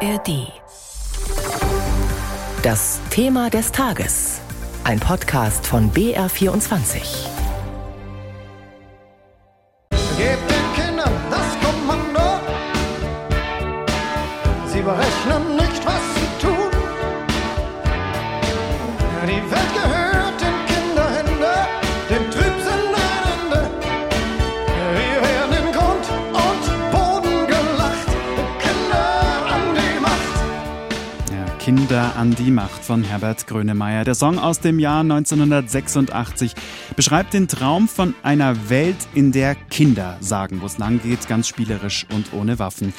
ARD. Das Thema des Tages. Ein Podcast von BR24. Gebt den Kindern das Kommando. Sie berechnen Kinder an die Macht von Herbert Grönemeyer. Der Song aus dem Jahr 1986 beschreibt den Traum von einer Welt, in der Kinder sagen, wo es lang geht, ganz spielerisch und ohne Waffen.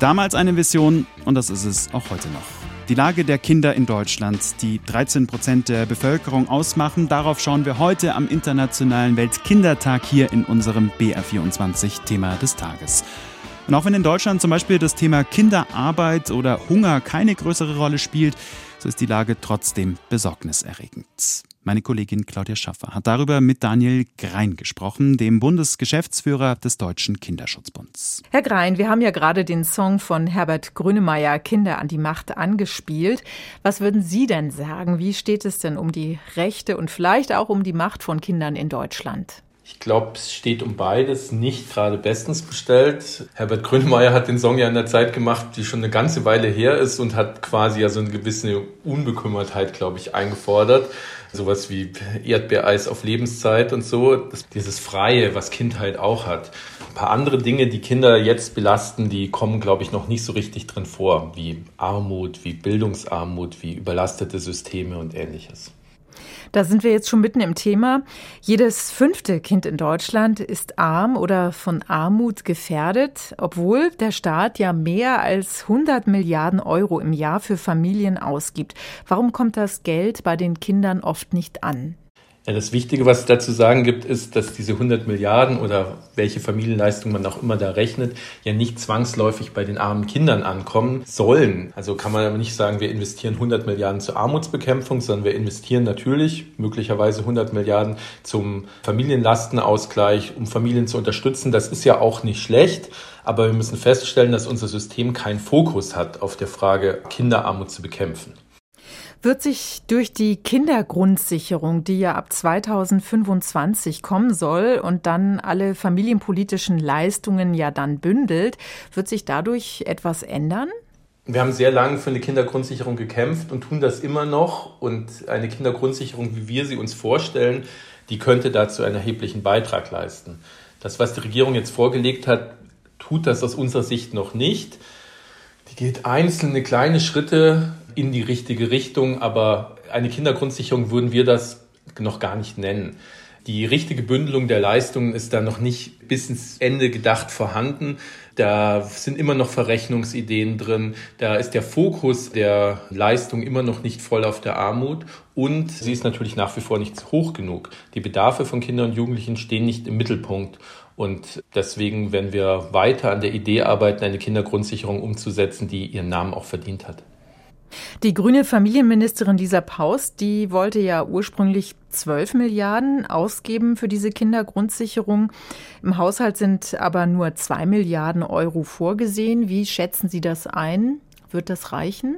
Damals eine Vision und das ist es auch heute noch. Die Lage der Kinder in Deutschland, die 13 Prozent der Bevölkerung ausmachen, darauf schauen wir heute am Internationalen Weltkindertag hier in unserem BR24 Thema des Tages. Und auch wenn in Deutschland zum Beispiel das Thema Kinderarbeit oder Hunger keine größere Rolle spielt, so ist die Lage trotzdem besorgniserregend. Meine Kollegin Claudia Schaffer hat darüber mit Daniel Grein gesprochen, dem Bundesgeschäftsführer des Deutschen Kinderschutzbunds. Herr Grein, wir haben ja gerade den Song von Herbert Grönemeyer Kinder an die Macht angespielt. Was würden Sie denn sagen? Wie steht es denn um die Rechte und vielleicht auch um die Macht von Kindern in Deutschland? Ich glaube, es steht um beides nicht gerade bestens bestellt. Herbert Grönemeyer hat den Song ja in der Zeit gemacht, die schon eine ganze Weile her ist und hat quasi ja so eine gewisse Unbekümmertheit, glaube ich, eingefordert. Sowas wie Erdbeereis auf Lebenszeit und so. Das, dieses Freie, was Kind halt auch hat. Ein paar andere Dinge, die Kinder jetzt belasten, die kommen, glaube ich, noch nicht so richtig drin vor. Wie Armut, wie Bildungsarmut, wie überlastete Systeme und ähnliches. Da sind wir jetzt schon mitten im Thema. Jedes fünfte Kind in Deutschland ist arm oder von Armut gefährdet, obwohl der Staat ja mehr als 100 Milliarden Euro im Jahr für Familien ausgibt. Warum kommt das Geld bei den Kindern oft nicht an? Ja, das Wichtige, was es dazu sagen gibt, ist, dass diese 100 Milliarden oder welche Familienleistung man auch immer da rechnet, ja nicht zwangsläufig bei den armen Kindern ankommen sollen. Also kann man aber nicht sagen, wir investieren 100 Milliarden zur Armutsbekämpfung, sondern wir investieren natürlich möglicherweise 100 Milliarden zum Familienlastenausgleich, um Familien zu unterstützen. Das ist ja auch nicht schlecht. Aber wir müssen feststellen, dass unser System keinen Fokus hat auf der Frage, Kinderarmut zu bekämpfen. Wird sich durch die Kindergrundsicherung, die ja ab 2025 kommen soll und dann alle familienpolitischen Leistungen ja dann bündelt, wird sich dadurch etwas ändern? Wir haben sehr lange für eine Kindergrundsicherung gekämpft und tun das immer noch. Und eine Kindergrundsicherung, wie wir sie uns vorstellen, die könnte dazu einen erheblichen Beitrag leisten. Das, was die Regierung jetzt vorgelegt hat, tut das aus unserer Sicht noch nicht. Die geht einzelne kleine Schritte in die richtige Richtung, aber eine Kindergrundsicherung würden wir das noch gar nicht nennen. Die richtige Bündelung der Leistungen ist da noch nicht bis ins Ende gedacht vorhanden. Da sind immer noch Verrechnungsideen drin. Da ist der Fokus der Leistung immer noch nicht voll auf der Armut. Und sie ist natürlich nach wie vor nicht hoch genug. Die Bedarfe von Kindern und Jugendlichen stehen nicht im Mittelpunkt. Und deswegen werden wir weiter an der Idee arbeiten, eine Kindergrundsicherung umzusetzen, die ihren Namen auch verdient hat. Die grüne Familienministerin Lisa Paus, die wollte ja ursprünglich 12 Milliarden ausgeben für diese Kindergrundsicherung. Im Haushalt sind aber nur 2 Milliarden Euro vorgesehen. Wie schätzen Sie das ein? Wird das reichen?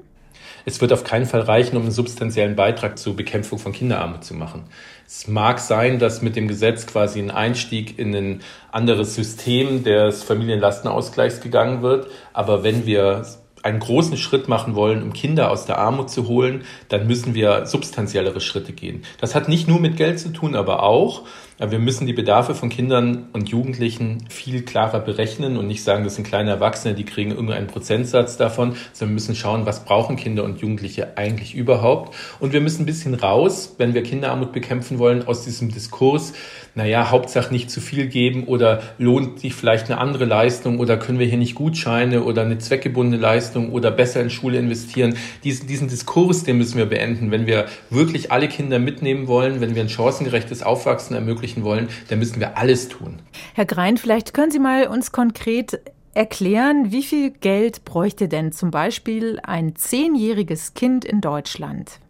Es wird auf keinen Fall reichen, um einen substanziellen Beitrag zur Bekämpfung von Kinderarmut zu machen. Es mag sein, dass mit dem Gesetz quasi ein Einstieg in ein anderes System des Familienlastenausgleichs gegangen wird. Aber wenn wir einen großen Schritt machen wollen, um Kinder aus der Armut zu holen, dann müssen wir substanziellere Schritte gehen. Das hat nicht nur mit Geld zu tun, aber auch, wir müssen die Bedarfe von Kindern und Jugendlichen viel klarer berechnen und nicht sagen, das sind kleine Erwachsene, die kriegen irgendeinen Prozentsatz davon, sondern wir müssen schauen, was brauchen Kinder und Jugendliche eigentlich überhaupt. Und wir müssen ein bisschen raus, wenn wir Kinderarmut bekämpfen wollen, aus diesem Diskurs, naja, Hauptsache nicht zu viel geben oder lohnt sich vielleicht eine andere Leistung oder können wir hier nicht Gutscheine oder eine zweckgebundene Leistung oder besser in Schule investieren. Diesen, diesen Diskurs, den müssen wir beenden. Wenn wir wirklich alle Kinder mitnehmen wollen, wenn wir ein chancengerechtes Aufwachsen ermöglichen wollen, dann müssen wir alles tun. Herr Grein, vielleicht können Sie mal uns konkret erklären, wie viel Geld bräuchte denn zum Beispiel ein zehnjähriges Kind in Deutschland?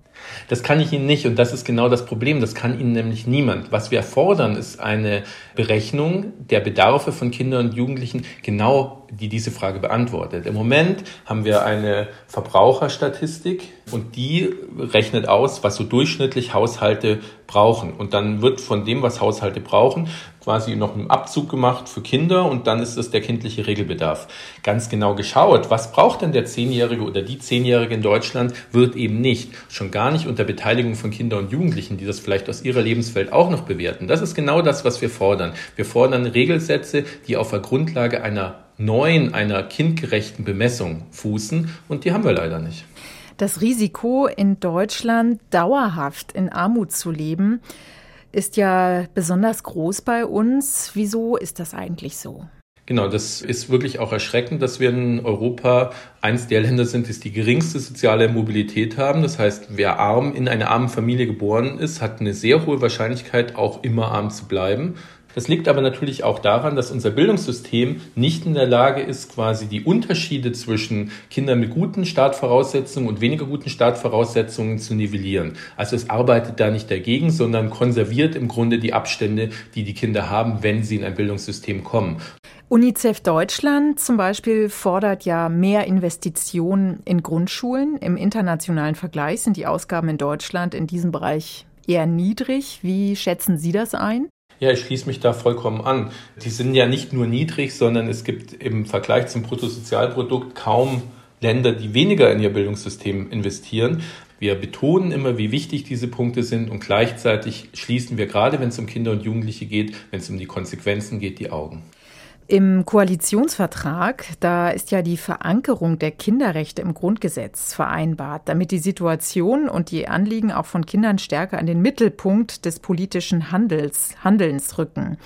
Das kann ich Ihnen nicht und das ist genau das Problem. Das kann Ihnen nämlich niemand. Was wir fordern, ist eine Berechnung der Bedarfe von Kindern und Jugendlichen, genau die diese Frage beantwortet. Im Moment haben wir eine Verbraucherstatistik und die rechnet aus, was so durchschnittlich Haushalte brauchen. Und dann wird von dem, was Haushalte brauchen, quasi noch einen Abzug gemacht für Kinder und dann ist es der kindliche Regelbedarf. Ganz genau geschaut, was braucht denn der Zehnjährige oder die Zehnjährige in Deutschland, wird eben nicht. Schon gar nicht unter Beteiligung von Kindern und Jugendlichen, die das vielleicht aus ihrer Lebenswelt auch noch bewerten. Das ist genau das, was wir fordern. Wir fordern Regelsätze, die auf der Grundlage einer neuen, einer kindgerechten Bemessung fußen und die haben wir leider nicht. Das Risiko, in Deutschland dauerhaft in Armut zu leben, ist ja besonders groß bei uns. Wieso ist das eigentlich so? Genau, das ist wirklich auch erschreckend, dass wir in Europa eins der Länder sind, die die geringste soziale Mobilität haben. Das heißt, wer arm in einer armen Familie geboren ist, hat eine sehr hohe Wahrscheinlichkeit, auch immer arm zu bleiben. Das liegt aber natürlich auch daran, dass unser Bildungssystem nicht in der Lage ist, quasi die Unterschiede zwischen Kindern mit guten Startvoraussetzungen und weniger guten Startvoraussetzungen zu nivellieren. Also es arbeitet da nicht dagegen, sondern konserviert im Grunde die Abstände, die die Kinder haben, wenn sie in ein Bildungssystem kommen. UNICEF Deutschland zum Beispiel fordert ja mehr Investitionen in Grundschulen. Im internationalen Vergleich sind die Ausgaben in Deutschland in diesem Bereich eher niedrig. Wie schätzen Sie das ein? Ja, ich schließe mich da vollkommen an. Die sind ja nicht nur niedrig, sondern es gibt im Vergleich zum Bruttosozialprodukt kaum Länder, die weniger in ihr Bildungssystem investieren. Wir betonen immer, wie wichtig diese Punkte sind und gleichzeitig schließen wir gerade, wenn es um Kinder und Jugendliche geht, wenn es um die Konsequenzen geht, die Augen. Im Koalitionsvertrag, da ist ja die Verankerung der Kinderrechte im Grundgesetz vereinbart, damit die Situation und die Anliegen auch von Kindern stärker an den Mittelpunkt des politischen Handels, Handelns rücken.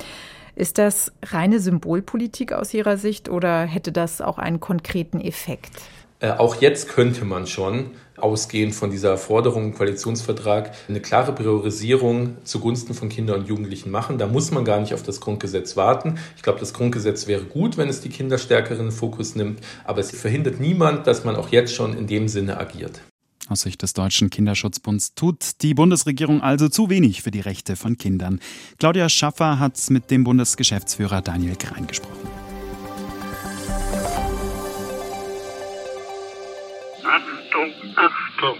Ist das reine Symbolpolitik aus Ihrer Sicht oder hätte das auch einen konkreten Effekt? Äh, auch jetzt könnte man schon ausgehend von dieser Forderung im Koalitionsvertrag eine klare Priorisierung zugunsten von Kindern und Jugendlichen machen. Da muss man gar nicht auf das Grundgesetz warten. Ich glaube, das Grundgesetz wäre gut, wenn es die Kinder stärker in den Fokus nimmt, aber es verhindert niemand, dass man auch jetzt schon in dem Sinne agiert. Aus Sicht des Deutschen Kinderschutzbunds tut die Bundesregierung also zu wenig für die Rechte von Kindern. Claudia Schaffer hat mit dem Bundesgeschäftsführer Daniel Krein gesprochen. Achtung, Achtung.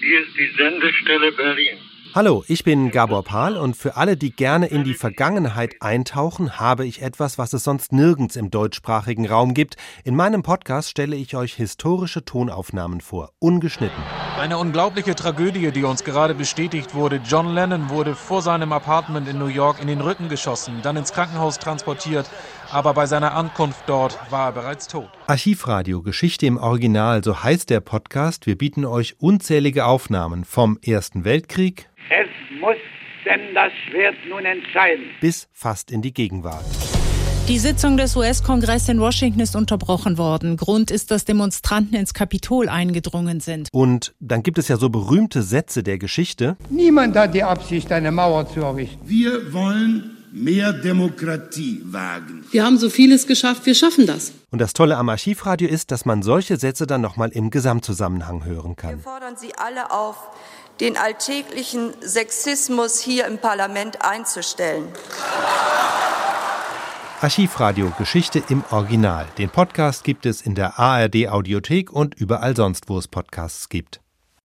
Hier ist die Sendestelle Berlin. Hallo, ich bin Gabor Pahl und für alle, die gerne in die Vergangenheit eintauchen, habe ich etwas, was es sonst nirgends im deutschsprachigen Raum gibt. In meinem Podcast stelle ich euch historische Tonaufnahmen vor, ungeschnitten. Eine unglaubliche Tragödie, die uns gerade bestätigt wurde. John Lennon wurde vor seinem Apartment in New York in den Rücken geschossen, dann ins Krankenhaus transportiert, aber bei seiner Ankunft dort war er bereits tot. Archivradio Geschichte im Original, so heißt der Podcast. Wir bieten euch unzählige Aufnahmen vom Ersten Weltkrieg. Es muss denn das Schwert nun entscheiden. Bis fast in die Gegenwart. Die Sitzung des US-Kongresses in Washington ist unterbrochen worden. Grund ist, dass Demonstranten ins Kapitol eingedrungen sind. Und dann gibt es ja so berühmte Sätze der Geschichte. Niemand hat die Absicht, eine Mauer zu errichten. Wir wollen mehr Demokratie wagen. Wir haben so vieles geschafft, wir schaffen das. Und das Tolle am Archivradio ist, dass man solche Sätze dann nochmal im Gesamtzusammenhang hören kann. Wir fordern Sie alle auf, den alltäglichen Sexismus hier im Parlament einzustellen. Archivradio Geschichte im Original. Den Podcast gibt es in der ARD Audiothek und überall sonst, wo es Podcasts gibt.